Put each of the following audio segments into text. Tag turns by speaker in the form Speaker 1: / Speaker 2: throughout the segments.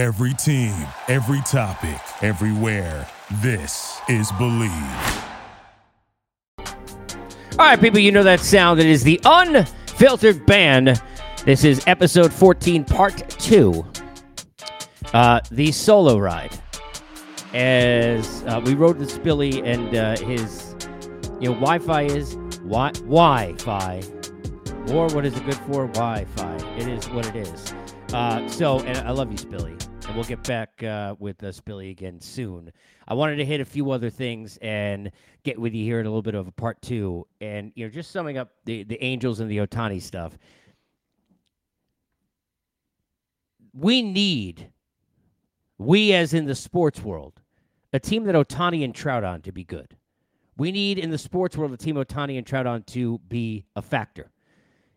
Speaker 1: Every team, every topic, everywhere. This is Bleav.
Speaker 2: All right, people, you know that sound. It is the unfiltered band. This is episode 14, part two. Uh, the solo ride. As uh, we rode with Billy and uh, his, you know, Wi Fi is wi- Wi-Fi. Or what is it good for? Wi-Fi. It is what it is. Uh, so, and I love you, Spilly. And we'll get back uh, with us, Billy, again soon. I wanted to hit a few other things and get with you here in a little bit of a part two. And, you know, just summing up the, the Angels and the Ohtani stuff. We need, we as in the sports world, a team that Ohtani and Trout on to be good. We need in the sports world a team Ohtani and Trout on to be a factor.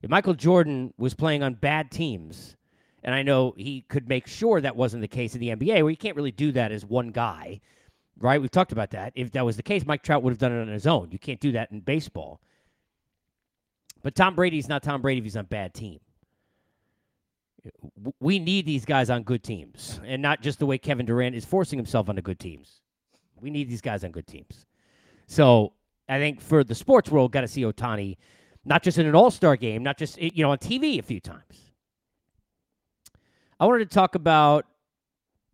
Speaker 2: If Michael Jordan was playing on bad teams, and I know he could make sure that wasn't the case in the NBA, where you can't really do that as one guy, right? We've talked about that. If that was the case, Mike Trout would have done it on his own. You can't do that in baseball. But Tom Brady's not Tom Brady if he's on a bad team. We need these guys on good teams, and not just the way Kevin Durant is forcing himself onto good teams. We need these guys on good teams. So I think for the sports world, got to see Ohtani not just in an All Star game, not just eh, you know on TV a few times. I wanted to talk about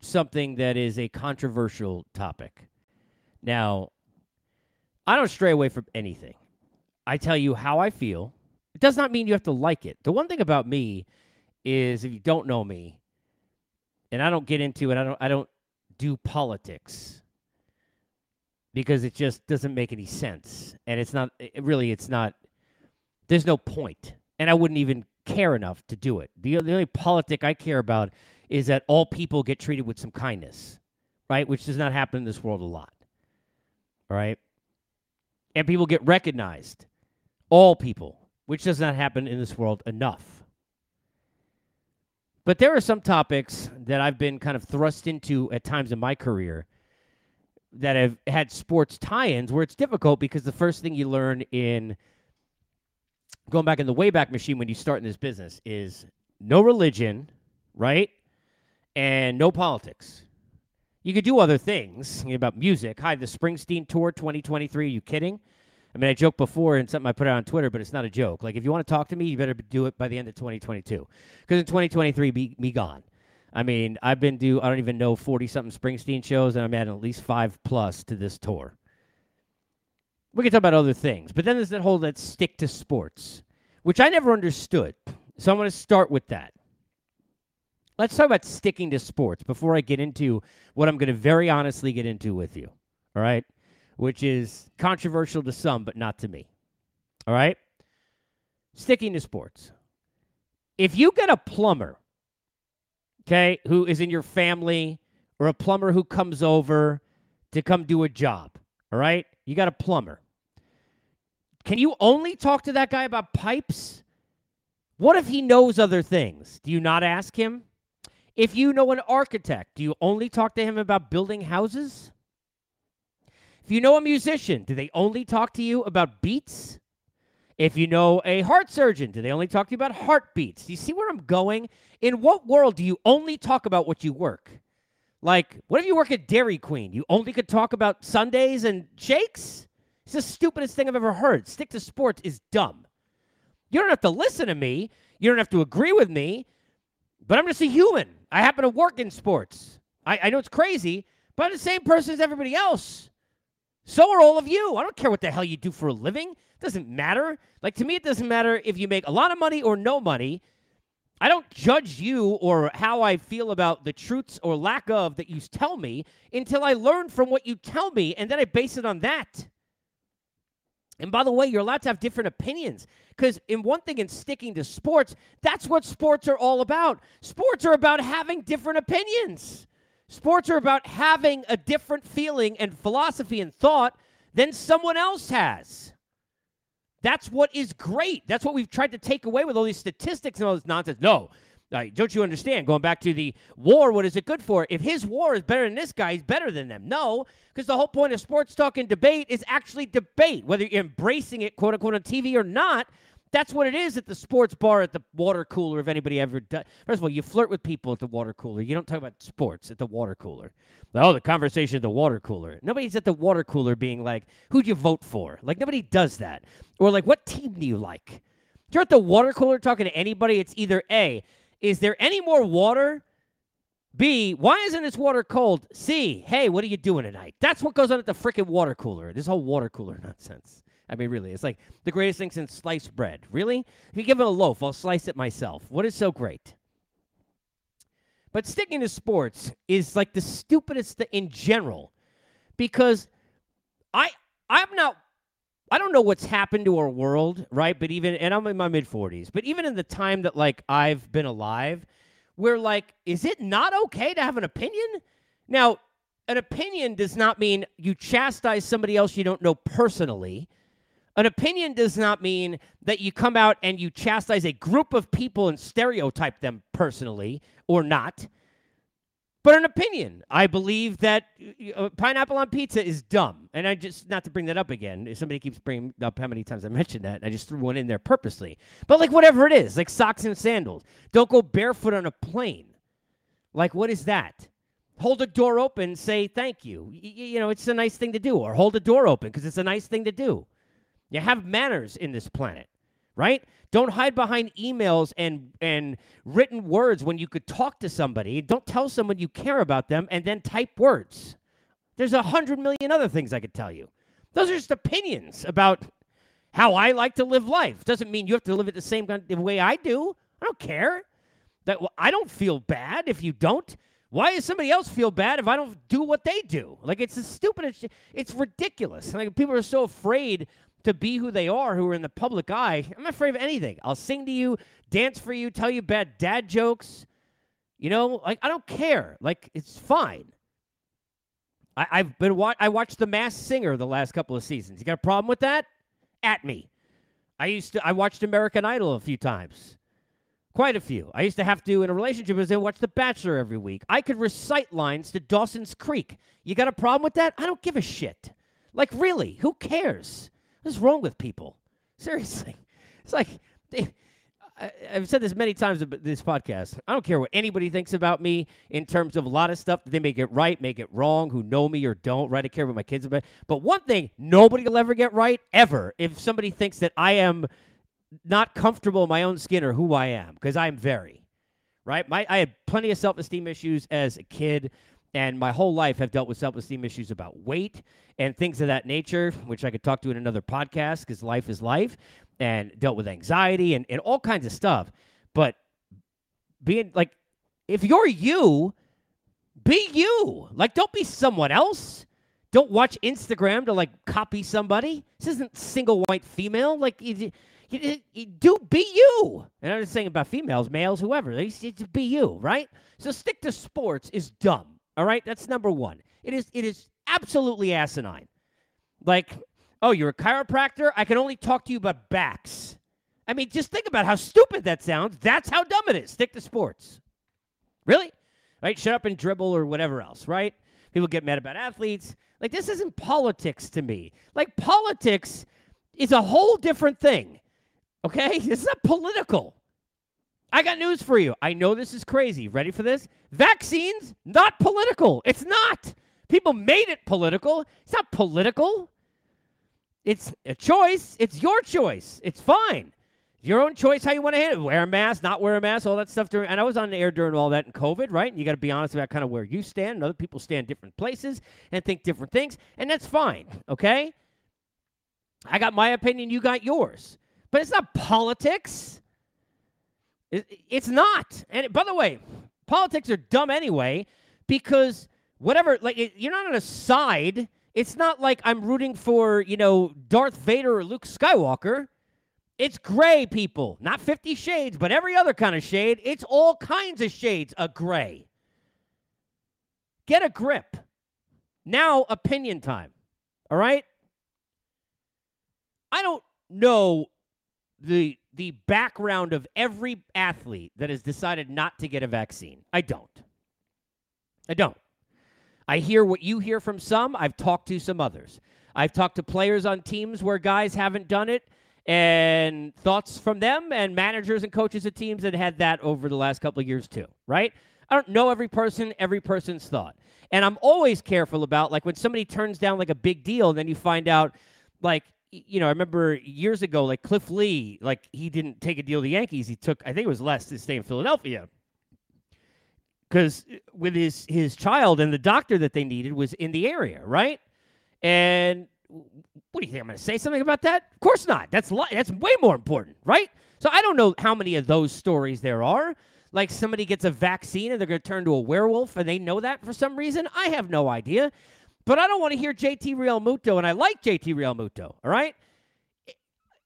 Speaker 2: something that is a controversial topic. Now, I don't stray away from anything. I tell you how I feel. It does not mean you have to like it. The one thing about me is if you don't know me, and I don't get into it, I don't I don't do politics because it just doesn't make any sense. And it's not it really it's not there's no point. And I wouldn't even care enough to do it. The, the only politic I care about is that all people get treated with some kindness, right? Which does not happen in this world a lot. All right? And people get recognized. All people, which does not happen in this world enough. But there are some topics that I've been kind of thrust into at times in my career that have had sports tie-ins where it's difficult because the first thing you learn in going back in the wayback machine when you start in this business is no religion, right? And no politics. You could do other things about music. Hi, the Springsteen Tour 2023. Are you kidding? I mean, I joked before and something I put out on Twitter, but it's not a joke. Like, if you want to talk to me, you better do it by the end of 2022. Because in 2023, be, be gone. I mean, I've been to, I don't even know, 40 something Springsteen shows, and I'm adding at least five plus to this tour. We can talk about other things, but then there's that whole that stick to sports, which I never understood. So I'm going to start with that. Let's talk about sticking to sports before I get into what I'm going to very honestly get into with you. All right. Which is controversial to some, but not to me. All right. Sticking to sports. If you get a plumber, okay, who is in your family or a plumber who comes over to come do a job, all right, you got a plumber. Can you only talk to that guy about pipes? What if he knows other things? Do you not ask him? If you know an architect, do you only talk to him about building houses? If you know a musician, do they only talk to you about beats? If you know a heart surgeon, do they only talk to you about heartbeats? Do you see where I'm going? In what world do you only talk about what you work? Like, what if you work at Dairy Queen? You only could talk about sundaes and shakes? It's the stupidest thing I've ever heard. Stick to sports is dumb. You don't have to listen to me. You don't have to agree with me, but I'm just a human. I happen to work in sports. I, I know it's crazy, but I'm the same person as everybody else. So are all of you. I don't care what the hell you do for a living. It doesn't matter. Like to me, it doesn't matter if you make a lot of money or no money. I don't judge you or how I feel about the truths or lack of that you tell me until I learn from what you tell me, and then I base it on that. And by the way, you're allowed to have different opinions because, in one thing, in sticking to sports, that's what sports are all about. Sports are about having different opinions. Sports are about having a different feeling and philosophy and thought than someone else has. That's what is great. That's what we've tried to take away with all these statistics and all this nonsense. No, uh, don't you understand? Going back to the war, what is it good for? If his war is better than this guy, he's better than them. No, because the whole point of sports talk and debate is actually debate. Whether you're embracing it, quote unquote, on TV or not, That's what it is at the sports bar at the water cooler. If anybody ever does, first of all, you flirt with people at the water cooler. You don't talk about sports at the water cooler. Oh, the conversation at the water cooler. Nobody's at the water cooler being like, "Who'd you vote for?" Like nobody does that. Or like, "What team do you like?" You're at the water cooler talking to anybody. It's either a, is there any more water? B, why isn't this water cold? C, hey, what are you doing tonight? That's what goes on at the freaking water cooler. This whole water cooler nonsense. I mean, really, it's like the greatest thing since sliced bread. Really? If you give it a loaf, I'll slice it myself. What is so great? But sticking to sports is like the stupidest in general because I I'm not I don't know what's happened to our world, right? But even and I'm in my mid 40s, but even in the time that like I've been alive, we're like is it not okay to have an opinion? Now, an opinion does not mean you chastise somebody else you don't know personally. An opinion does not mean that you come out and you chastise a group of people and stereotype them personally or not. But an opinion. I believe that uh, pineapple on pizza is dumb. And I just, not to bring that up again, somebody keeps bringing up how many times I mentioned that, I just threw one in there purposely. But like whatever it is, like socks and sandals. Don't go barefoot on a plane. Like, what is that? Hold a door open, say thank you. Y- you know, it's a nice thing to do. Or hold a door open because it's a nice thing to do. You have manners in this planet, right? Don't hide behind emails and and written words when you could talk to somebody. Don't tell someone you care about them and then type words. There's a hundred million other things I could tell you. Those are just opinions about how I like to live life. Doesn't mean you have to live it the same way I do. I don't care. That well, I don't feel bad if you don't. Why does somebody else feel bad if I don't do what they do? Like it's the stupidest. It's ridiculous. Like people are so afraid to be who they are, who are in the public eye, I'm not afraid of anything. I'll sing to you, dance for you, tell you bad dad jokes. You know, like I don't care. Like it's fine. I, have been wa- I watched The Masked Singer the last couple of seasons. You got a problem with that? At me. I used to. I watched American Idol a few times. Quite a few. I used to have to, in a relationship, was I watch The Bachelor every week. I could recite lines to Dawson's Creek. You got a problem with that? I don't give a shit. Like, really? Who cares? What's wrong with people? Seriously. It's like, they, I, have said this many times in this podcast. I don't care what anybody thinks about me in terms of a lot of stuff. They make it right, make it wrong, who know me or don't, right? I care what my kids about. But one thing nobody will ever get right, ever, if somebody thinks that I am not comfortable in my own skin or who I am, because I'm very, right? My, I had plenty of self esteem issues as a kid and my whole life have dealt with self-esteem issues about weight and things of that nature which i could talk to in another podcast because life is life and dealt with anxiety and, and all kinds of stuff. But being like if you're you be you. Like don't be someone else. Don't watch instagram to like copy somebody. This isn't single white female. Like do be you. And i'm just saying about females males whoever. They be you right? So stick to sports is dumb all right, that's number one. It is it is absolutely asinine. Like, oh, you're a chiropractor. I can only talk to you about backs. I mean, just think about how stupid that sounds. That's how dumb it is. Stick to sports. Really? Right? Shut up and dribble or whatever else, right? People get mad about athletes. Like, this isn't politics to me. Like, politics is a whole different thing. Okay? It's not political. I got news for you. I know this is crazy. Ready for this? Vaccines, not political. It's not. People made it political. It's not political. It's a choice. It's your choice. It's fine. Your own choice how you want to handle it. Wear a mask, not wear a mask, all that stuff during and I was on the air during all that in COVID, right? And you gotta be honest about kind of where you stand. And other people stand different places and think different things, and that's fine. Okay? I got my opinion, you got yours. But it's not politics. It's not. And by the way, politics are dumb anyway because whatever, like, you're not on a side. It's not like I'm rooting for, you know, Darth Vader or Luke Skywalker. It's gray, people. Not 50 shades, but every other kind of shade. It's all kinds of shades of gray. Get a grip. Now, opinion time. All right? I don't know the the background of every athlete that has decided not to get a vaccine. I don't. I don't. I hear what you hear from some. I've talked to some others. I've talked to players on teams where guys haven't done it and thoughts from them and managers and coaches of teams that had that over the last couple of years too, right? I don't know every person, every person's thought. And I'm always careful about like when somebody turns down like a big deal and then you find out like you know, I remember years ago, like Cliff Lee, like he didn't take a deal the Yankees. He took, I think it was less to stay in Philadelphia because uh, with his his child and the doctor that they needed was in the area, right? And what do you think? I'm going to say something about that? Of course not. That's li- that's way more important, right? So I don't know how many of those stories there are. Like somebody gets a vaccine and they're going to turn to a werewolf, and they know that for some reason. I have no idea. But I don't want to hear JT Realmuto, and I like JT Realmuto, all right?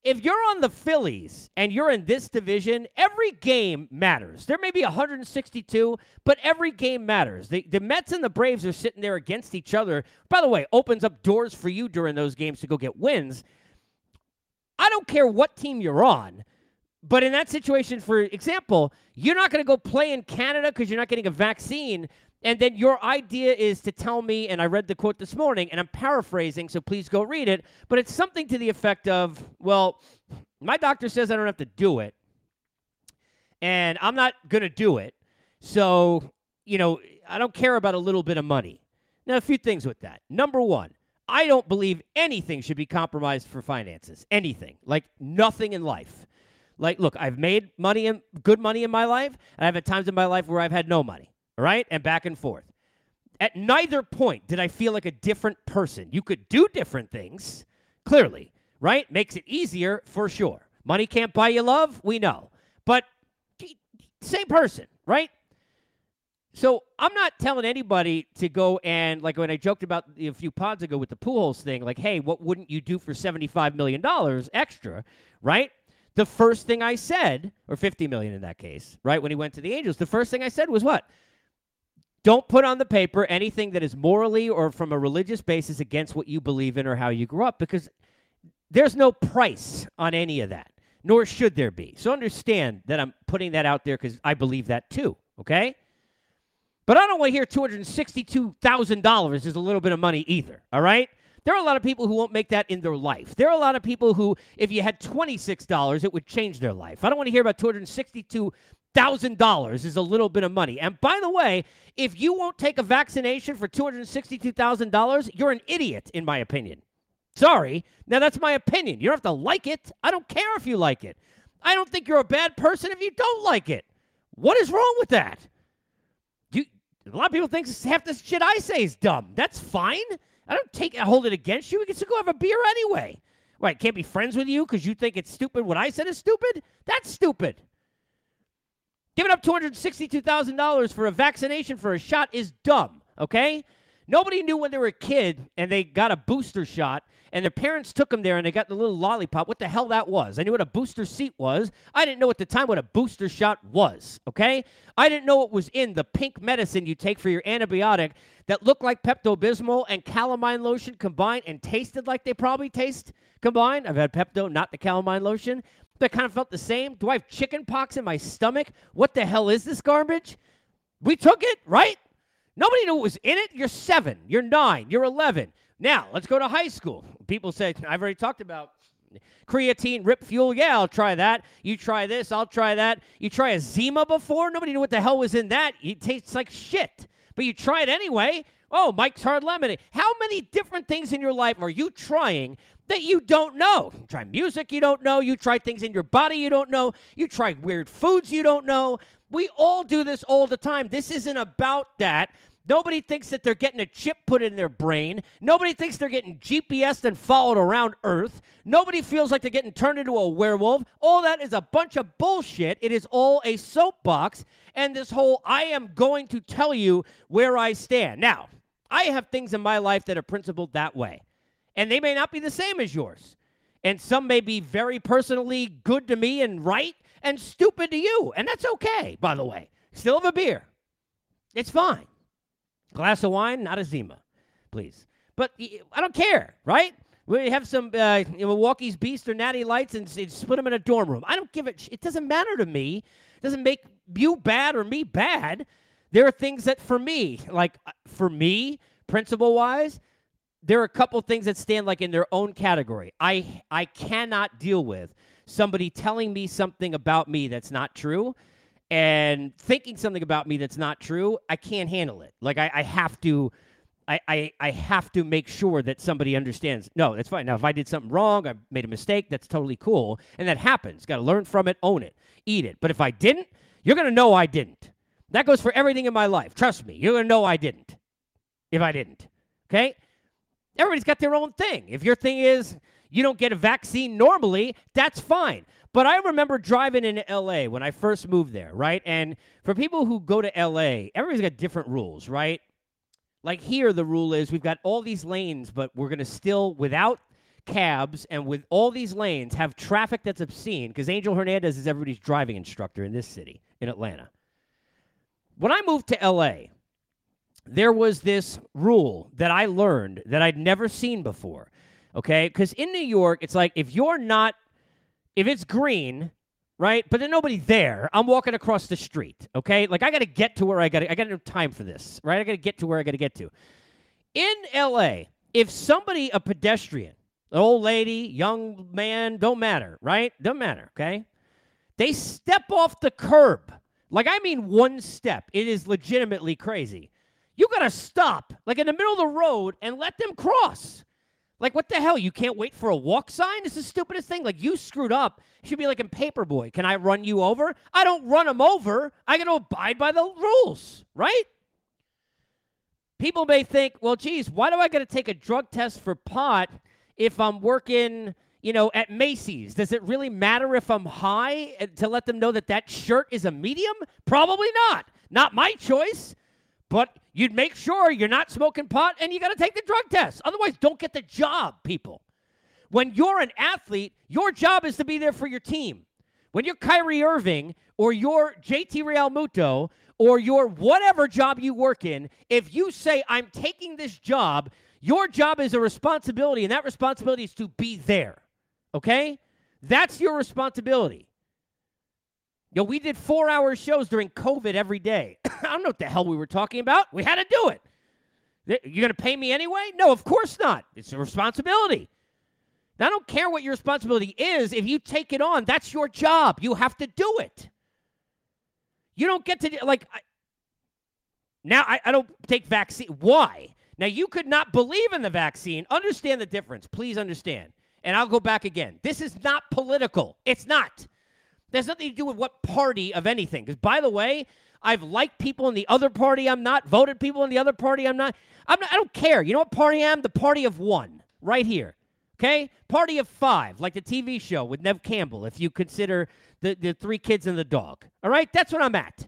Speaker 2: If you're on the Phillies and you're in this division, every game matters. There may be 162, but every game matters. The, the Mets and the Braves are sitting there against each other. By the way, opens up doors for you during those games to go get wins. I don't care what team you're on. But in that situation, for example, you're not going to go play in Canada because you're not getting a vaccine. And then your idea is to tell me, and I read the quote this morning, and I'm paraphrasing, so please go read it, but it's something to the effect of, well, my doctor says I don't have to do it, and I'm not going to do it. So, you know, I don't care about a little bit of money. Now, a few things with that. Number one, I don't believe anything should be compromised for finances. Anything. Like nothing in life. Like, look, I've made money and good money in my life, and I've had times in my life where I've had no money all right, and back and forth. At neither point did I feel like a different person. You could do different things, clearly, right? Makes it easier for sure. Money can't buy you love, we know. But same person, right? So I'm not telling anybody to go and like when I joked about a few pods ago with the Pujols thing, like, hey, what wouldn't you do for $75 million extra, right? The first thing I said, or 50 million in that case, right? When he went to the Angels, the first thing I said was what? Don't put on the paper anything that is morally or from a religious basis against what you believe in or how you grew up because there's no price on any of that, nor should there be. So understand that I'm putting that out there because I believe that too, okay? But I don't want to hear $262,000 is a little bit of money either, all right? There are a lot of people who won't make that in their life. There are a lot of people who, if you had $26, it would change their life. I don't want to hear about $262,000 is a little bit of money. And by the way, if you won't take a vaccination for $262,000, you're an idiot, in my opinion. Sorry. Now, that's my opinion. You don't have to like it. I don't care if you like it. I don't think you're a bad person if you don't like it. What is wrong with that? You, a lot of people think half the shit I say is dumb. That's fine. I don't take hold it against you. We can still go have a beer anyway. Right? Can't be friends with you because you think it's stupid. What I said is stupid. That's stupid. Giving up $262,000 for a vaccination for a shot is dumb, okay? Nobody knew when they were a kid and they got a booster shot and their parents took them there and they got the little lollipop, what the hell that was. I knew what a booster seat was. I didn't know at the time what a booster shot was, okay? I didn't know what was in the pink medicine you take for your antibiotic that looked like Pepto Bismol and calamine lotion combined and tasted like they probably taste combined. I've had Pepto, not the calamine lotion that kind of felt the same? Do I have chicken pox in my stomach? What the hell is this garbage? We took it, right? Nobody knew what was in it. You're seven, you're nine, you're 11. Now, let's go to high school. People say, I've already talked about creatine, rip fuel. Yeah, I'll try that. You try this, I'll try that. You try a Zima before? Nobody knew what the hell was in that. It tastes like shit. But you try it anyway. Oh, Mike's Hard Lemonade. How many different things in your life are you trying that you don't know. You try music you don't know. You try things in your body you don't know. You try weird foods you don't know. We all do this all the time. This isn't about that. Nobody thinks that they're getting a chip put in their brain. Nobody thinks they're getting GPS and followed around Earth. Nobody feels like they're getting turned into a werewolf. All that is a bunch of bullshit. It is all a soapbox. And this whole I am going to tell you where I stand. Now, I have things in my life that are principled that way and they may not be the same as yours. And some may be very personally good to me and right and stupid to you. And that's okay, by the way. Still have a beer. It's fine. Glass of wine, not a Zima, please. But I don't care, right? We have some uh, Milwaukee's Beast or Natty Lights and split them in a dorm room. I don't give it. It doesn't matter to me. It doesn't make you bad or me bad. There are things that for me, like uh, for me, principle wise, there are a couple things that stand like in their own category. I I cannot deal with somebody telling me something about me that's not true and thinking something about me that's not true. I can't handle it. Like I, I have to I, I, I have to make sure that somebody understands. No, that's fine. Now, if I did something wrong, I made a mistake, that's totally cool. And that happens. Got to learn from it, own it, eat it. But if I didn't, you're going to know I didn't. That goes for everything in my life. Trust me, you're going to know I didn't if I didn't. Okay? Everybody's got their own thing. If your thing is you don't get a vaccine normally, that's fine. But I remember driving in LA when I first moved there, right? And for people who go to LA, everybody's got different rules, right? Like here, the rule is we've got all these lanes, but we're going to still, without cabs and with all these lanes, have traffic that's obscene because Angel Hernandez is everybody's driving instructor in this city, in Atlanta. When I moved to LA, there was this rule that I learned that I'd never seen before. Okay. Because in New York, it's like if you're not, if it's green, right? But there's nobody there. I'm walking across the street, okay? Like I got to get to where I got I got no time for this, right? I got to get to where I got to get to. In LA, if somebody a pedestrian, an old lady, young man, don't matter, right? Don't matter, okay? They step off the curb. Like I mean one step. It is legitimately crazy. You got to stop like in the middle of the road and let them cross. Like, what the hell? You can't wait for a walk sign? It's the stupidest thing. Like, you screwed up. You should be like in Paperboy. Can I run you over? I don't run them over. I got to abide by the rules, right? People may think, well, geez, why do I got to take a drug test for pot if I'm working, you know, at Macy's? Does it really matter if I'm high eh, to let them know that that shirt is a medium? Probably not. Not my choice. But you'd make sure you're not smoking pot and you got to take the drug test. Otherwise, don't get the job, people. When you're an athlete, your job is to be there for your team. When you're Kyrie Irving or you're JT Realmuto or your whatever job you work in, if you say, I'm taking this job, your job is a responsibility, and that responsibility is to be there. Okay? That's your responsibility. Yo, we did four hour shows during COVID every day. I don't know what the hell we were talking about. We had to do it. You're going to pay me anyway? No, of course not. It's a responsibility. Now, I don't care what your responsibility is. If you take it on, that's your job. You have to do it. You don't get to, like, I, now I, I don't take vaccine. Why? Now, you could not believe in the vaccine. Understand the difference. Please understand. And I'll go back again. This is not political. It's not. There's nothing to do with what party of anything. Because, by the way, I've liked people in the other party I'm not, voted people in the other party I'm not. I'm not I don't care. You know what party I am? The party of one, right here. Okay? Party of five, like the TV show with Neve Campbell, if you consider the, the three kids and the dog. All right? That's what I'm at.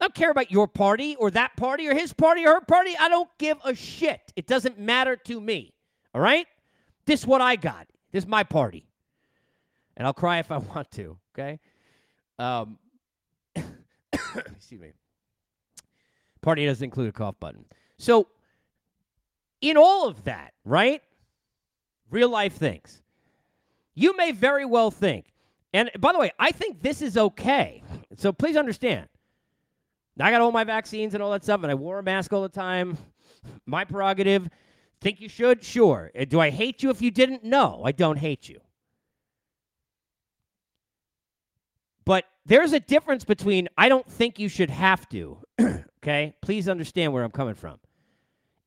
Speaker 2: I don't care about your party or that party or his party or her party. I don't give a shit. It doesn't matter to me. All right? This is what I got. This is my party. And I'll cry if I want to. Okay? Um, excuse me. Party doesn't include a cough button. So, in all of that, right? Real life things. You may very well think, and by the way, I think this is okay. So please understand. I got all my vaccines and all that stuff, and I wore a mask all the time. My prerogative. Think you should? Sure. Uh, do I hate you if you didn't? No, I don't hate you. But there's a difference between I don't think you should have to, okay? Please understand where I'm coming from.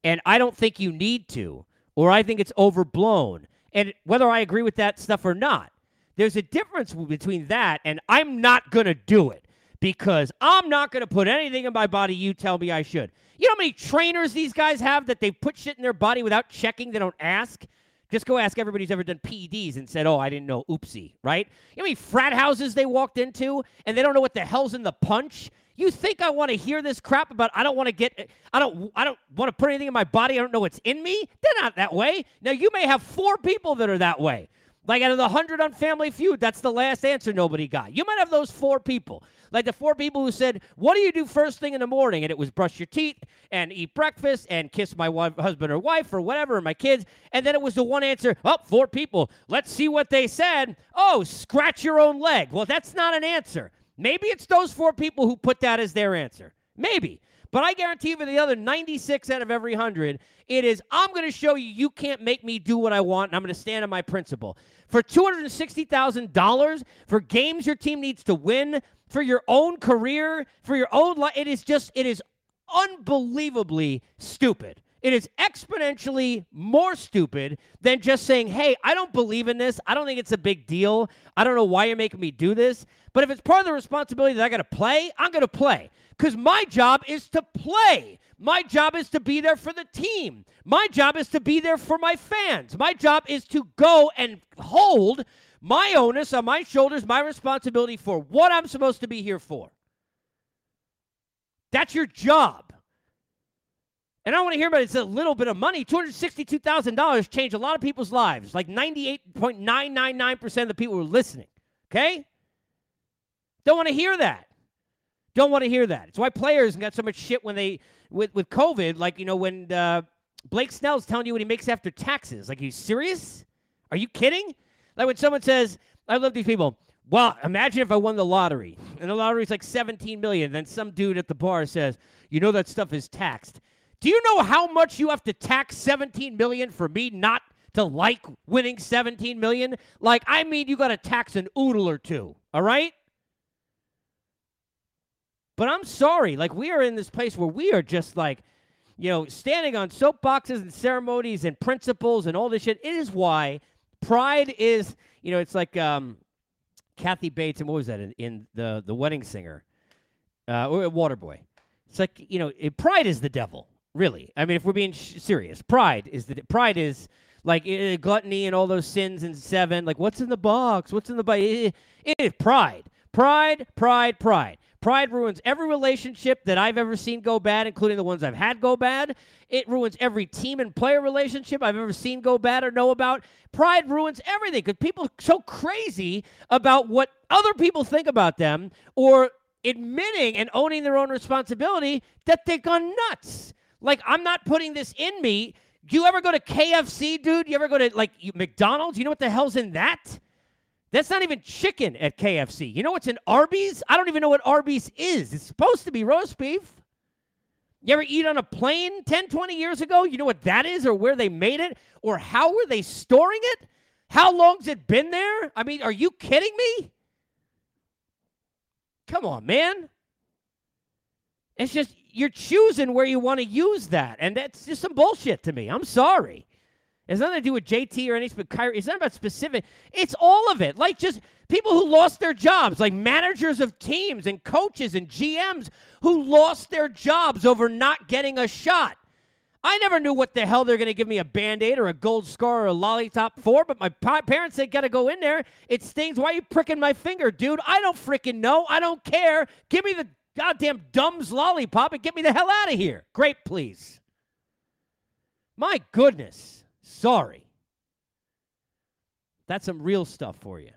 Speaker 2: And I don't think you need to, or I think it's overblown. And whether I agree with that stuff or not, there's a difference between that and I'm not going to do it because I'm not going to put anything in my body you tell me I should. You know how many trainers these guys have that they put shit in their body without checking, they don't ask? Just go ask everybody who's ever done PEDs and said, oh, I didn't know, oopsie, right? You know how many frat houses they walked into and they don't know what the hell's in the punch? You think I want to hear this crap about I don't want to get I don't I don't want to put anything in my body. I don't know what's in me. They're not that way. Now you may have four people that are that way. Like out of the hundred on Family Feud, that's the last answer nobody got. You might have those four people. Like the four people who said, What do you do first thing in the morning? And it was brush your teeth and eat breakfast and kiss my wife, husband or wife or whatever, or my kids. And then it was the one answer, Oh, four people. Let's see what they said. Oh, scratch your own leg. Well, that's not an answer. Maybe it's those four people who put that as their answer. Maybe. But I guarantee you for the other 96 out of every 100, it is I'm going to show you you can't make me do what I want, and I'm going to stand on my principle. For $260,000 for games your team needs to win, for your own career, for your own life, it is just, it is unbelievably stupid. It is exponentially more stupid than just saying, hey, I don't believe in this. I don't think it's a big deal. I don't know why you're making me do this. But if it's part of the responsibility that I got to play, I'm going to play because my job is to play. My job is to be there for the team. My job is to be there for my fans. My job is to go and hold my onus on my shoulders, my responsibility for what I'm supposed to be here for. That's your job. And I want to hear about it. It's a little bit of money. $262,000 changed a lot of people's lives. Like 98.999% of the people who are listening. Okay? Don't want to hear that. Don't want to hear that. It's why players got so much shit when they, with, with COVID, like, you know, when uh, Blake Snell's telling you what he makes after taxes. Like, are you serious? Are you kidding? Like when someone says, I love these people. Well, imagine if I won the lottery and the lottery's like 17 million. Then some dude at the bar says, you know, that stuff is taxed. Do you know how much you have to tax 17 million for me not to like winning 17 million? Like, I mean, you got to tax an oodle or two, all right? But I'm sorry, like, we are in this place where we are just like, you know, standing on soapboxes and ceremonies and principles and all this shit. It is why pride is, you know, it's like um, Kathy Bates and what was that in, in the the Wedding Singer, uh, or Waterboy. It's like you know, it, pride is the devil. Really, I mean, if we're being sh- serious, pride is the pride is like uh, gluttony and all those sins in seven. Like, what's in the box? What's in the box? It, it is pride, pride, pride, pride. Pride ruins every relationship that I've ever seen go bad, including the ones I've had go bad. It ruins every team and player relationship I've ever seen go bad or know about. Pride ruins everything because people are so crazy about what other people think about them or admitting and owning their own responsibility that they've gone nuts. Like, I'm not putting this in me. Do you ever go to KFC, dude? You ever go to like McDonald's? You know what the hell's in that? That's not even chicken at KFC. You know what's in Arby's? I don't even know what Arby's is. It's supposed to be roast beef. You ever eat on a plane 10, 20 years ago? You know what that is or where they made it or how were they storing it? How long's it been there? I mean, are you kidding me? Come on, man. It's just you're choosing where you want to use that. And that's just some bullshit to me. I'm sorry. It's nothing to do with JT or anything, Kyrie. It's not about specific. It's all of it. Like just people who lost their jobs, like managers of teams and coaches and GMs who lost their jobs over not getting a shot. I never knew what the hell they're going to give me a band aid or a gold scar or a lollipop for, but my parents said, got to go in there. It stings. Why are you pricking my finger, dude? I don't freaking know. I don't care. Give me the goddamn dumb's lollipop and get me the hell out of here. Great, please. My goodness. Sorry. That's some real stuff for you.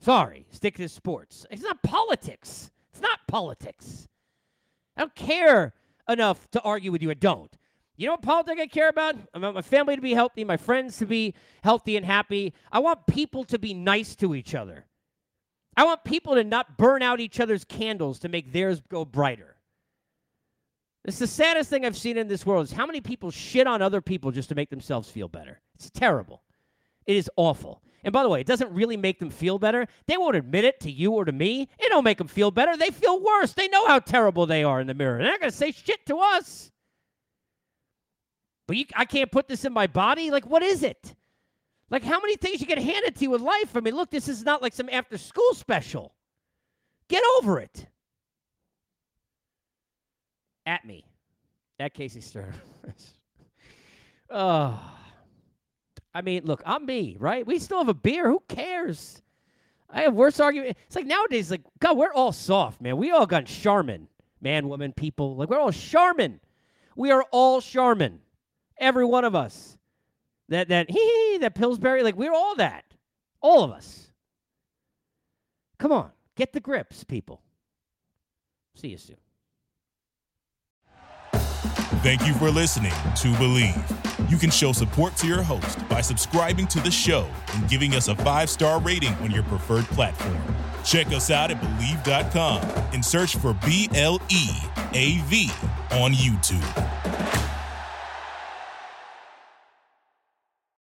Speaker 2: Sorry. Stick to sports. It's not politics. It's not politics. I don't care enough to argue with you. I don't. You know what politics I care about? I want my family to be healthy, my friends to be healthy and happy. I want people to be nice to each other. I want people to not burn out each other's candles to make theirs go brighter. It's the saddest thing I've seen in this world is how many people shit on other people just to make themselves feel better. It's terrible. It is awful. And by the way, it doesn't really make them feel better. They won't admit it to you or to me. It don't make them feel better. They feel worse. They know how terrible they are in the mirror. They're not going to say shit to us. But you, I can't put this in my body. Like, what is it? Like, how many things you get handed to you in life? I mean, look, this is not like some after school special. Get over it. At me. At Casey Stern. oh. I mean, look, I'm me, right? We still have a beer. Who cares? I have worse argument. It's like nowadays, like, God, we're all soft, man. We all got Charmin, man, woman, people. Like, we're all Charmin. We are all Charmin. Every one of us. That that he that Pillsbury, like we're all that. All of us. Come on, get the grips, people. See you soon.
Speaker 1: Thank you for listening to Bleav. You can show support to your host by subscribing to the show and giving us a five star rating on your preferred platform. Check us out at Bleav.com and search for B L E A V on YouTube.